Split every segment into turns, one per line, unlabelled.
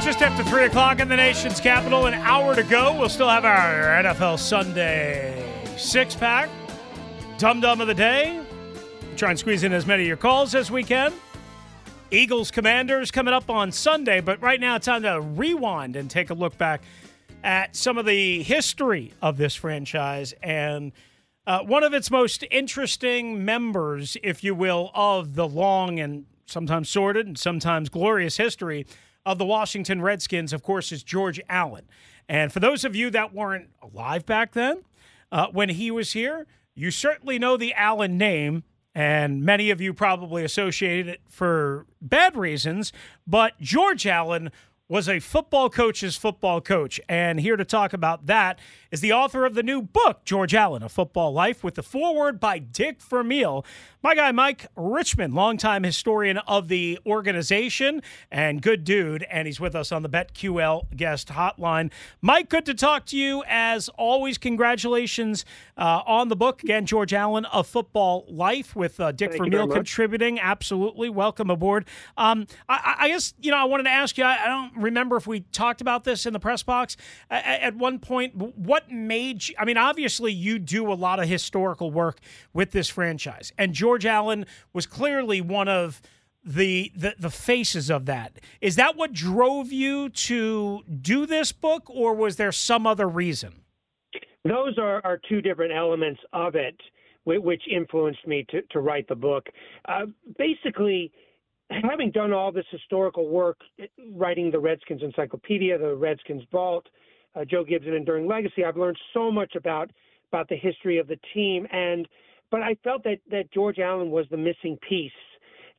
Right, just after 3 o'clock in the nation's capital, an hour to go. We'll still have our NFL Sunday six pack. Dum Dum of the Day. Try and squeeze in as many of your calls as we can. Eagles Commanders coming up on Sunday, but right now it's time to rewind and take a look back at some of the history of this franchise and uh, one of its most interesting members, if you will, of the long and sometimes sordid and sometimes glorious history of the Washington Redskins, of course, is George Allen. And for those of you that weren't alive back then, uh, when he was here, you certainly know the Allen name, and many of you probably associated it for bad reasons. But George Allen was a football coach's football coach. And here to talk about that is the author of the new book, George Allen, A Football Life, with the foreword by Dick Vermeil. My guy, Mike Richman, longtime historian of the organization and good dude. And he's with us on the BetQL guest hotline. Mike, good to talk to you. As always, congratulations uh, on the book. Again, George Allen, A Football Life, with uh, Dick
Thank
Vermeil contributing. Absolutely. Welcome aboard. Um, I, I guess, you know, I wanted to ask you, I, I don't remember if we talked about this in the press box A- a- at one point. What made you, I mean, obviously, you do a lot of historical work with this franchise, and George Allen was clearly one of the, the the faces of that. Is that what drove you to do this book, or was there some other reason?
Those are, are two different elements of it, which influenced me to, to write the book. Uh, basically, having done all this historical work, eh, writing the Redskins Encyclopedia, the Redskins Vault, uh, Joe Gibbs and Enduring Legacy, I've learned so much about about the history of the team, and but I felt that that George Allen was the missing piece,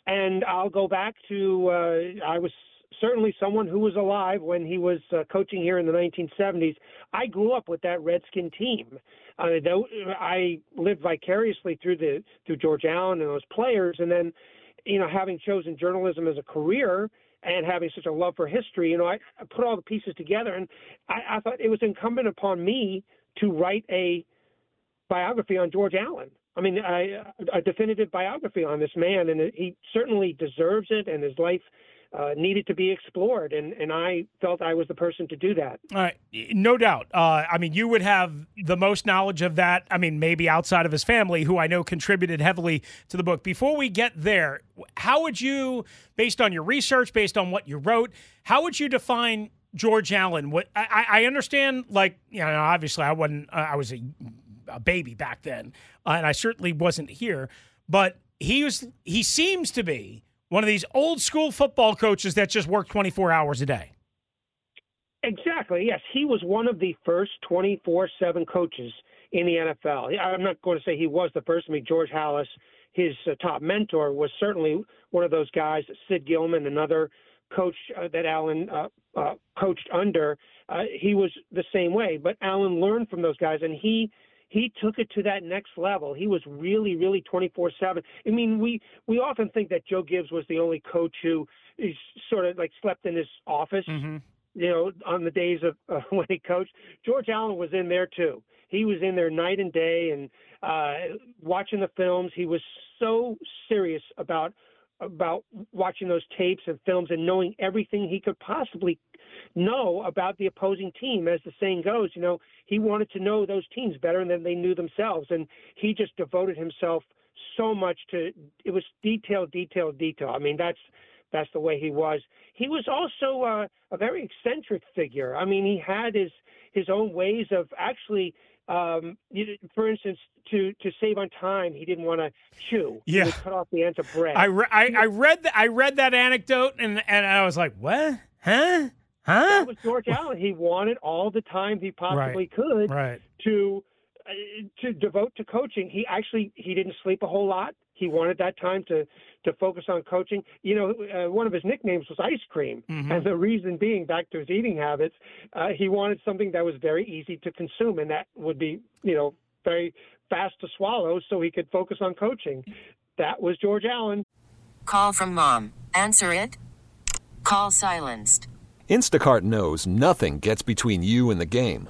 and I'll go back to uh, I was certainly someone who was alive when he was uh, coaching here in the 1970s. I grew up with that Redskin team. Uh, I lived vicariously through the through George Allen and those players, and then you know having chosen journalism as a career and having such a love for history, you know I, I put all the pieces together, and I, I thought it was incumbent upon me to write a biography on George Allen. I mean, I, a definitive biography on this man, and he certainly deserves it, and his life uh, needed to be explored, and, and I felt I was the person to do that.
All right, no doubt. Uh, I mean, you would have the most knowledge of that. I mean, maybe outside of his family, who I know contributed heavily to the book. Before we get there, how would you, based on your research, based on what you wrote, how would you define George Allen? What I, I understand, like you know, obviously I wasn't, uh, I was a, a baby back then, uh, and I certainly wasn't here, but he was, he seems to be one of these old school football coaches that just work 24 hours a day.
Exactly. Yes, he was one of the first 24/7 coaches in the NFL. I'm not going to say he was the first. I mean, George Halas, his uh, top mentor, was certainly one of those guys. Sid Gilman, another coach uh, that Allen uh, uh, coached under, uh, he was the same way. But Allen learned from those guys, and he he took it to that next level. He was really, really 24/7. I mean, we we often think that Joe Gibbs was the only coach who is sort of like slept in his office you know, on the days of uh, when he coached. George Allen was in there too. He was in there night and day and uh, watching the films. He was so serious about about watching those tapes and films and knowing everything he could possibly know about the opposing team. As the saying goes, you know, he wanted to know those teams better than they knew themselves, and he just devoted himself so much to it was detail, detail, detail. I mean, that's that's the way he was. He was also uh, a very eccentric figure. I mean, he had his his own ways of actually um, for instance, to to save on time, he didn't want to chew.
Yeah,
he cut off the end of bread.
I, re- I, I read the, I read that anecdote and and I was like, what? Huh? Huh?
That was George Allen. He wanted all the time he possibly
right.
could
right.
to to devote to coaching. He actually he didn't sleep a whole lot. He wanted that time to to focus on coaching. You know, uh, one of his nicknames was Ice Cream,
mm-hmm.
and the reason being, back to his eating habits, uh, he wanted something that was very easy to consume, and that would be, you know, very fast to swallow, so he could focus on coaching. That was George Allen.
Call from mom. Answer it. Call silenced.
Instacart knows nothing gets between you and the game.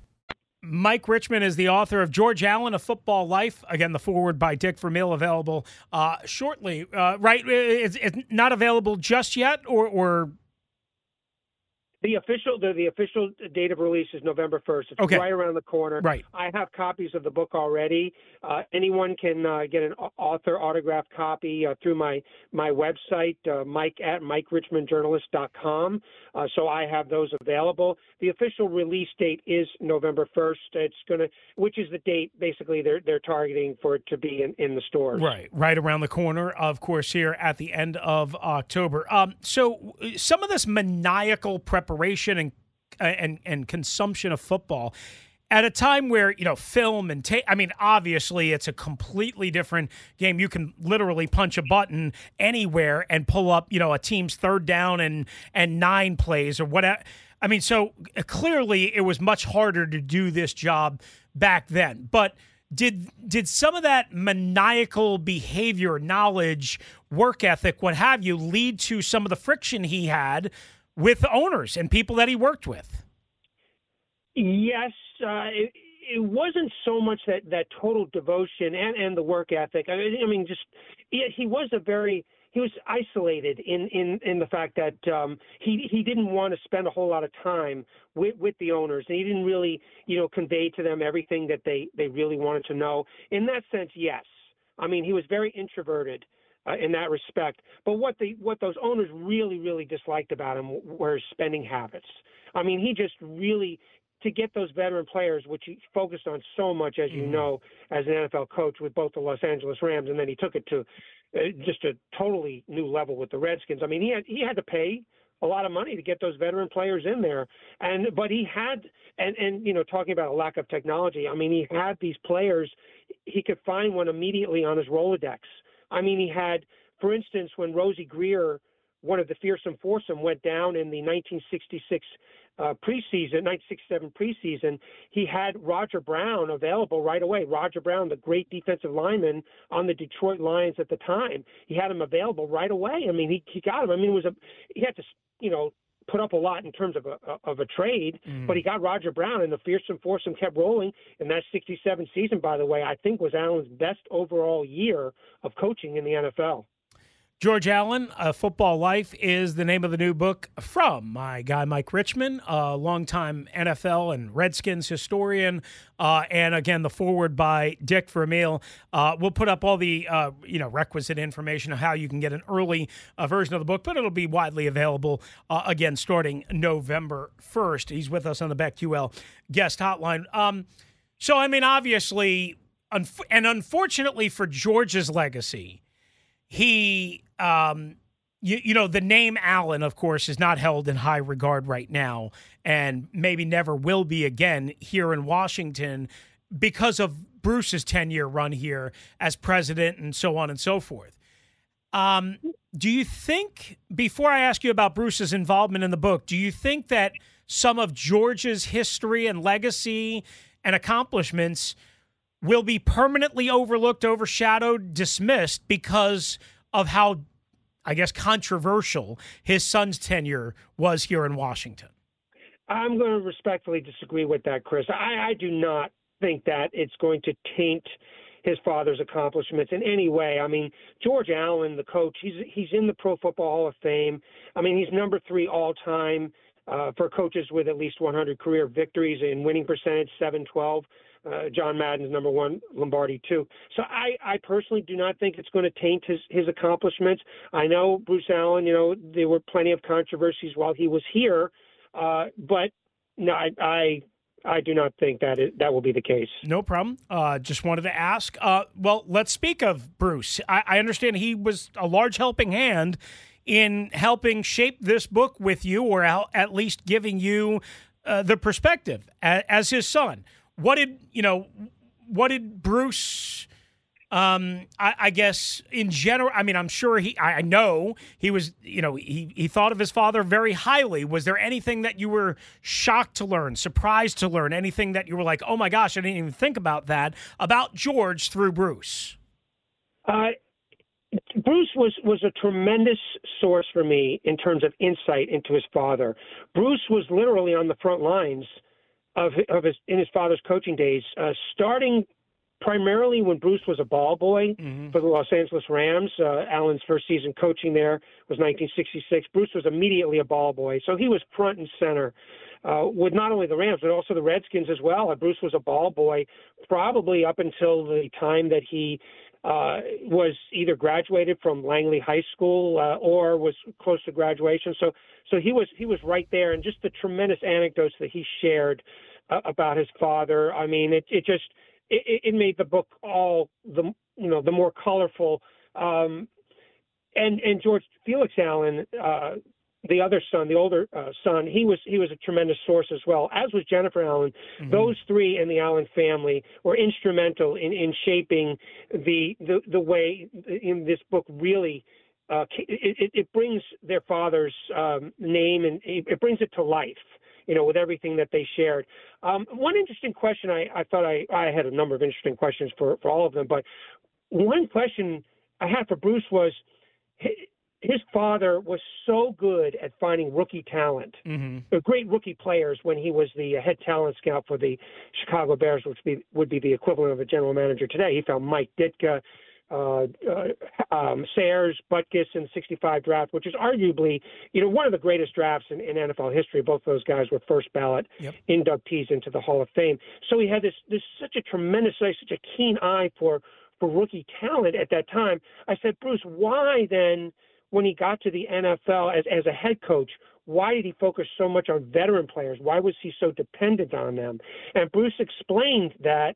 Mike Richman is the author of George Allen, A Football Life. Again, the foreword by Dick Vermeil, available uh, shortly. Uh, right? It's, it's, not available just yet, or, or
the official the, the official date of release is November first. It's
okay.
right around the corner.
Right.
I have copies of the book already. Uh, anyone can uh, get an author autographed copy uh, through my my website, uh, Mike at MikeRichmanJournalist.com. Uh, so I have those available. The official release date is November first. It's gonna, which is the date basically they're they're targeting for it to be in, in the stores.
Right, right around the corner. Of course, here at the end of October. Um, so some of this maniacal preparation preparation and and and consumption of football at a time where you know film and tape i mean obviously it's a completely different game. You can literally punch a button anywhere and pull up you know a team's third down and and nine plays or whatever i mean so uh, clearly it was much harder to do this job back then. But did did some of that maniacal behavior knowledge work ethic what have you lead to some of the friction he had with owners and people that he worked with.
Yes, uh, it, it, wasn't so much that, that total devotion and, and the work ethic. I mean, I mean just he, he was a very he was isolated in, in, in the fact that um, he he didn't want to spend a whole lot of time with, with the owners, and he didn't really you know convey to them everything that they, they really wanted to know. In that sense, yes. I mean, he was very introverted uh, in that respect. But what the what those owners really really disliked about him were his spending habits. I mean, he just really to get those veteran players, which he focused on so much, as you mm-hmm. know, as an NFL coach with both the Los Angeles Rams, and then he took it to uh, just a totally new level with the Redskins. I mean, he had he had to pay a lot of money to get those veteran players in there, and but he had and and you know talking about a lack of technology. I mean, he had these players. He could find one immediately on his Rolodex I mean, he had, for instance, when Rosey Grier, one of the fearsome foursome, went down in the 1966 uh, preseason, 1967 preseason, he had Roger Brown available right away. Roger Brown, the great defensive lineman on the Detroit Lions at the time, he had him available right away. I mean, he he got him. I mean, it was a he had to you know put up a lot in terms of a of a trade, mm. but he got Roger Brown, and the fearsome foursome kept rolling. And that '67 season, by the way, I think was Allen's best overall year of coaching in the NFL.
George Allen, A Football Life is the name of the new book from my guy Mike Richman, a longtime NFL and Redskins historian, uh, and again the foreword by Dick Vermeil. Uh, we'll put up all the uh, you know requisite information of how you can get an early uh, version of the book, but it'll be widely available uh, again starting November first. He's with us on the BetQL guest hotline. Um, so I mean, obviously, and unfortunately for George's legacy he um, you, you know, the name Allen, of course, is not held in high regard right now and maybe never will be again here in Washington because of Bruce's 10 year run here as president and so on and so forth. Um, do you think, before I ask you about Bruce's involvement in the book, do you think that some of George's history and legacy and accomplishments will be permanently overlooked, overshadowed, dismissed because of how, I guess, controversial his son's tenure was here in Washington?
I'm going to respectfully disagree with that, Chris. I, I do not think that it's going to taint his father's accomplishments in any way. I mean, George Allen, the coach, he's he's in the Pro Football Hall of Fame. I mean, he's number three all time uh, for coaches with at least 100 career victories and winning percentage, 712. Uh, John Madden's number one, Lombardi two. So I, I personally do not think it's going to taint his his accomplishments. I know Bruce Allen. You know there were plenty of controversies while he was here, uh, but no, I, I I do not think that it, that will be the case.
No problem. Uh, just wanted to ask. Uh, well, let's speak of Bruce. I, I, understand he was a large helping hand in helping shape this book with you, or at least giving you uh, the perspective as his son. What did you know? What did Bruce? um, I, I, guess in general, I mean, I'm sure he, I know he was, you know, he, he thought of his father very highly. Was there anything that you were shocked to learn, surprised to learn, anything that you were like, oh my gosh, I didn't even think about that about George through Bruce?
Uh, Bruce was, was a tremendous source for me in terms of insight into his father. Bruce was literally on the front lines of, of his, in his father's coaching days, uh, starting primarily when Bruce was a ball boy mm-hmm. for the Los Angeles Rams. Uh, Allen's first season coaching there was 1966. Bruce was immediately a ball boy, so he was front and center uh, with not only the Rams but also the Redskins as well. Uh, Bruce was a ball boy probably up until the time that he uh, was either graduated from Langley High School uh, or was close to graduation. So, so he was he was right there, and just the tremendous anecdotes that he shared uh, about his father. I mean, it it just it, it made the book all the you know the more colorful. Um, and and George Felix Allen, uh, the other son, the older uh, son, he was he was a tremendous source as well, as was Jennifer Allen. Mm-hmm. Those three in the Allen family were instrumental in, in shaping the, the the way in this book really. Uh, it, it, brings their father's um, name and it brings it to life you know, with everything that they shared. Um, one interesting question I, I thought I, I had a number of interesting questions for, for all of them, but one question I had for Bruce was his father was so good at finding rookie talent, mm-hmm. great rookie players when he was the head talent scout for the Chicago Bears, which be, would be the equivalent of a general manager today. He found Mike Ditka, uh, uh, um, Sayers, Butkus in 65 draft, which is arguably, you know, one of the greatest drafts in, in NFL history. Both those guys were first ballot yep. inductees into the Hall of Fame. So he had this, this such a tremendous, eye, such a keen eye for, for rookie talent at that time. I said, Bruce, why then, when he got to the NFL as, as a head coach, why did he focus so much on veteran players? Why was he so dependent on them? And Bruce explained that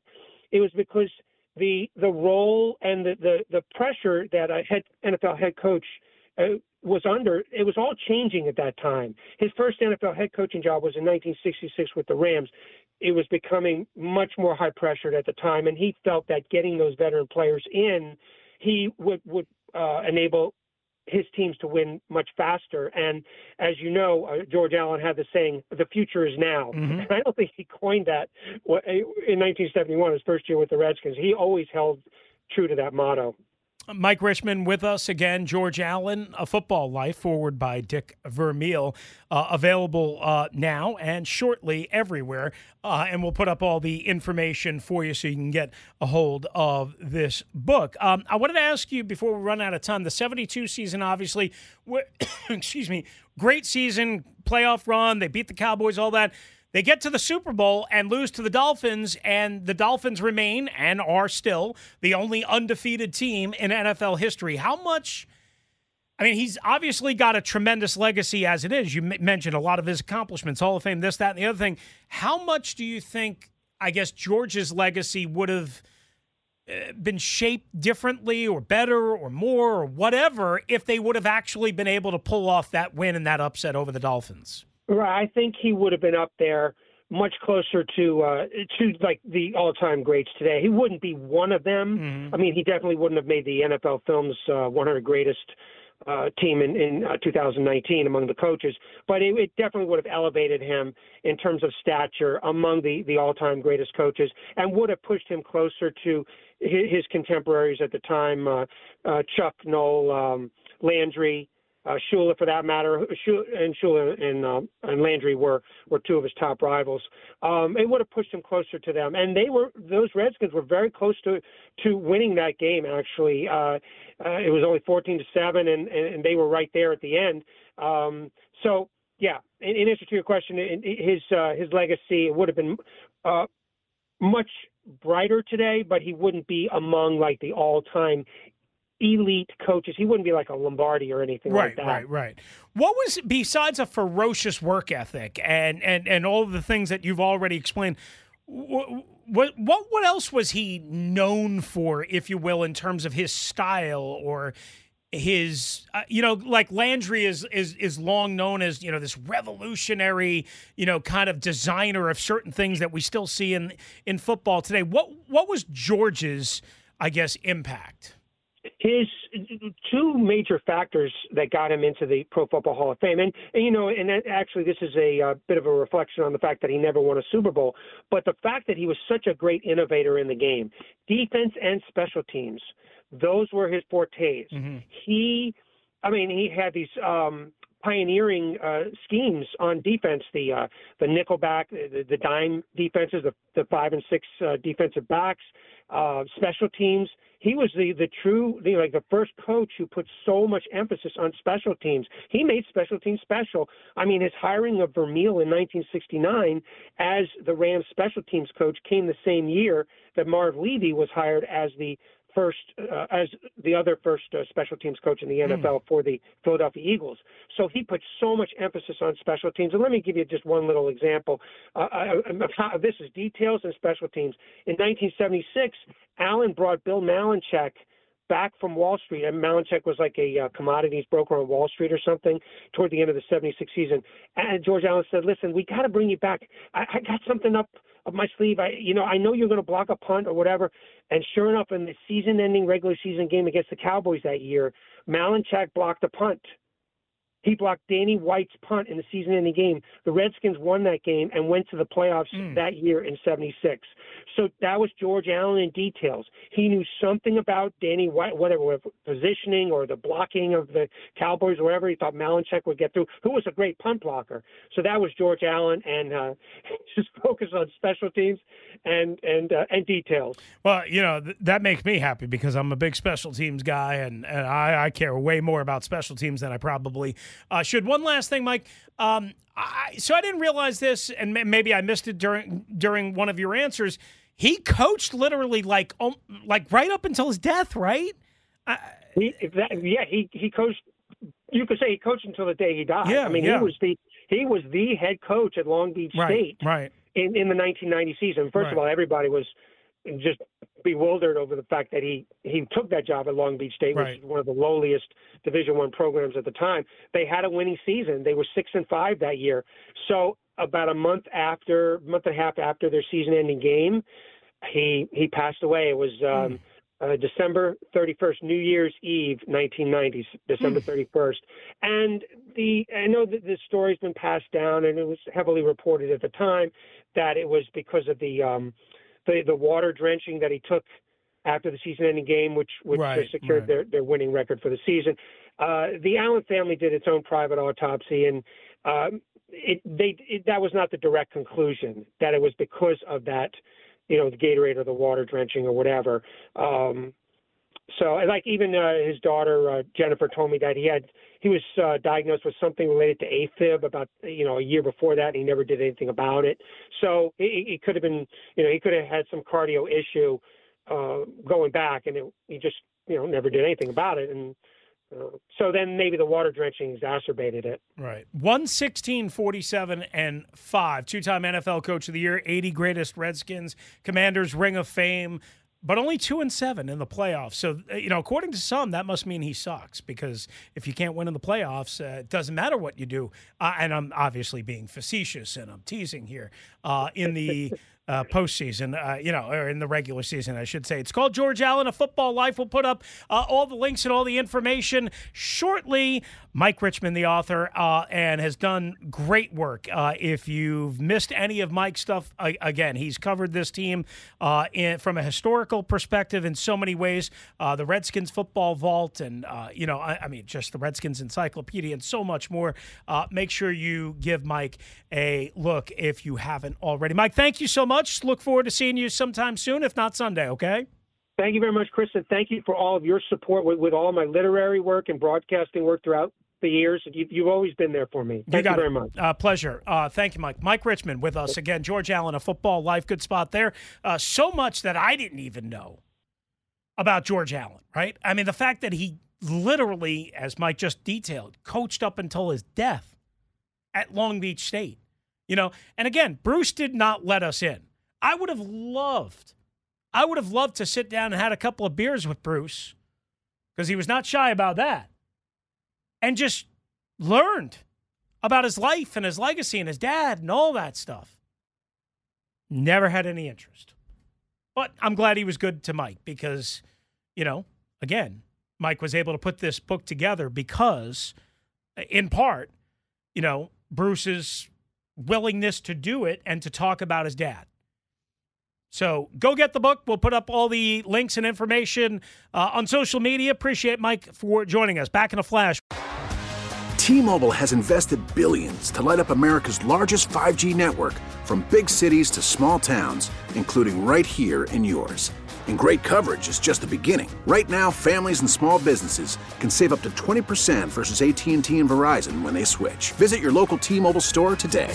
it was because – the the role and the the, the pressure that a head NFL head coach uh, was under, it was all changing at that time. His first NFL head coaching job was in 1966 with the Rams. It was becoming much more high pressured at the time, and he felt that getting those veteran players in, he would would uh, enable his teams to win much faster. And as you know, uh, George Allen had the saying, "The future is now." Mm-hmm. And I don't think he coined that in 1971, his first year with the Redskins. He always held true to that motto.
Mike Richman with us again. George Allen, A Football Life, foreword by Dick Vermeil, uh, available uh, now and shortly everywhere. Uh, and we'll put up all the information for you so you can get a hold of this book. Um, I wanted to ask you before we run out of time the 72 season, obviously, excuse me, great season, playoff run. They beat the Cowboys, all that. They get to the Super Bowl and lose to the Dolphins, and the Dolphins remain and are still the only undefeated team in NFL history. How much? I mean, he's obviously got a tremendous legacy as it is. You mentioned a lot of his accomplishments, Hall of Fame, this, that, and the other thing. How much do you think, I guess, George's legacy would have uh, been shaped differently or better or more or whatever if they would have actually been able to pull off that win and that upset over the Dolphins?
Right. I think he would have been up there much closer to uh to like the all-time greats today. He wouldn't be one of them. Mm-hmm. I mean, he definitely wouldn't have made the NFL Films uh, 100 greatest uh, team in, in uh, 2019 among the coaches, but it, it, definitely would have elevated him in terms of stature among the, the all-time greatest coaches, and would have pushed him closer to his, his contemporaries at the time, uh, uh Chuck Noll, um, Landry, uh, Shula, for that matter, Shula, and Shula and, uh, and Landry were were two of his top rivals. Um, it would have pushed him closer to them, and they were those Redskins were very close to to winning that game. Actually, uh, uh, it was only 14 to seven, and, and they were right there at the end. Um, so yeah, in, in answer to your question, his uh, his legacy would have been uh, much brighter today, but he wouldn't be among like the all-time elite coaches. He wouldn't be like a Lombardi or anything
right,
like that.
Right, right, right. What was besides a ferocious work ethic and and and all the things that you've already explained? What, what what else was he known for, if you will, in terms of his style or his uh, you know like Landry is is is long known as you know this revolutionary you know kind of designer of certain things that we still see in in football today what what was George's I guess impact
his two major factors that got him into the Pro Football Hall of Fame, and, and you know, and actually, this is a, a uh, bit of a reflection on the fact that he never won a Super Bowl, but the fact that he was such a great innovator in the game, defense and special teams, those were his fortes. Mm-hmm. He, I mean, he had these um, pioneering uh, schemes on defense, the uh, the nickelback, the, the dime defenses, the, the five and six uh, defensive backs, uh, special teams he was the the true the, like the first coach who put so much emphasis on special teams. He made special teams special. I mean, his hiring of Vermeil in 1969 as the Rams special teams coach came the same year that Marv Levy was hired as the first uh, as the other first uh, special teams coach in the NFL mm. for the Philadelphia Eagles. So he put so much emphasis on special teams. And let me give you just one little example. Uh, how, this is details in special teams. In 1976, Allen brought Bill Malinchak back from Wall Street. And Malinchak was like a uh, commodities broker on Wall Street or something toward the end of the 76 season. And George Allen said, listen, we got to bring you back. I, I got something up up my sleeve. I, you know, I know you're going to block a punt or whatever. And sure enough, in the season-ending regular season game against the Cowboys that year, Malinchak blocked a punt. He blocked Danny White's punt in the season-ending game. The Redskins won that game and went to the playoffs mm. that year in '76. So that was George Allen in details. He knew something about Danny White, whatever positioning or the blocking of the Cowboys, wherever he thought Malinchak would get through. Who was a great punt blocker. So that was George Allen, and uh, just focus on special teams and and uh, and details.
Well, you know th- that makes me happy because I'm a big special teams guy, and, and I, I care way more about special teams than I probably uh, should one last thing, Mike. Um, I, so I didn't realize this, and maybe I missed it during during one of your answers. He coached literally like um, like right up until his death, right?
I, he, that, yeah, he he coached. You could say he coached until the day he died.
Yeah,
I mean,
yeah.
he was the he was the head coach at Long Beach
right,
State.
Right.
In in the 1990 season. First
right.
of all, everybody was just bewildered over the fact that he he took that job at Long Beach State,
right.
which is one of the lowliest Division One programs at the time. They had a winning season. They were six and five that year. So about a month after, month and a half after their season-ending game, he he passed away. It was. Um, mm. Uh, December 31st, New Year's Eve, 1990s, December 31st. And the I know that this story's been passed down, and it was heavily reported at the time that it was because of the um, the the water drenching that he took after the season-ending game, which which
right,
secured
right.
their their winning record for the season. Uh, the Allen family did its own private autopsy, and uh, it they it, that was not the direct conclusion that it was because of that, you know, the Gatorade or the water drenching or whatever. Um, so, like even uh, his daughter uh, Jennifer told me that he had he was uh, diagnosed with something related to AFib about you know a year before that, and he never did anything about it. So it could have been you know he could have had some cardio issue uh, going back, and it, he just you know never did anything about it, and uh, so then maybe the water drenching exacerbated it.
Right. 116, 47, and 5. Two time NFL Coach of the Year, 80 greatest Redskins, Commanders Ring of Fame, but only two and seven in the playoffs. So, uh, you know, according to some, that must mean he sucks because if you can't win in the playoffs, uh, it doesn't matter what you do. Uh, and I'm obviously being facetious and I'm teasing here. Uh, in the uh, postseason, uh, you know, or in the regular season, I should say. It's called George Allen, A Football Life. We'll put up uh, all the links and all the information shortly. Mike Richman, the author, uh, and has done great work. Uh, if you've missed any of Mike's stuff, again, he's covered this team uh, in, from a historical perspective in so many ways. the Redskins football vault, and, you know, I, I, mean, just the Redskins encyclopedia and so much more. make sure you give Mike a look if you haven't already. Mike, thank you so much much. Look forward to seeing you sometime soon, if not Sunday, okay?
Thank you very much, Chris, and thank you for all of your support with, with all my literary work and broadcasting work throughout the years. You, have always been there for me. Thank you, you very much.
Uh, pleasure. Uh, thank you, Mike. Mike Richman with us again. George Allen, a football life. Good spot there. Uh, so much that I didn't even know about George Allen, right? I mean, the fact that he literally, as Mike just detailed, coached up until his death at Long Beach State. You know, and again, Bruce did not let us in. I would have loved, I would have loved to sit down and had a couple of beers with Bruce because he was not shy about that and just learned about his life and his legacy and his dad and all that stuff. Never had any interest. But I'm glad he was good to Mike because, you know, again, Mike was able to put this book together because, in part, you know, Bruce's willingness to do it and to talk about his dad. So go get the book. We'll put up all the links and information uh, on social media. Appreciate Mike for joining us. Back in a flash.
T Mobile has invested billions to light up America's largest 5G network from big cities to small towns, including right here in yours. And great coverage is just the beginning. Right now, families and small businesses can save up to 20% versus AT&T and Verizon when they switch. Visit your local T-Mobile store today.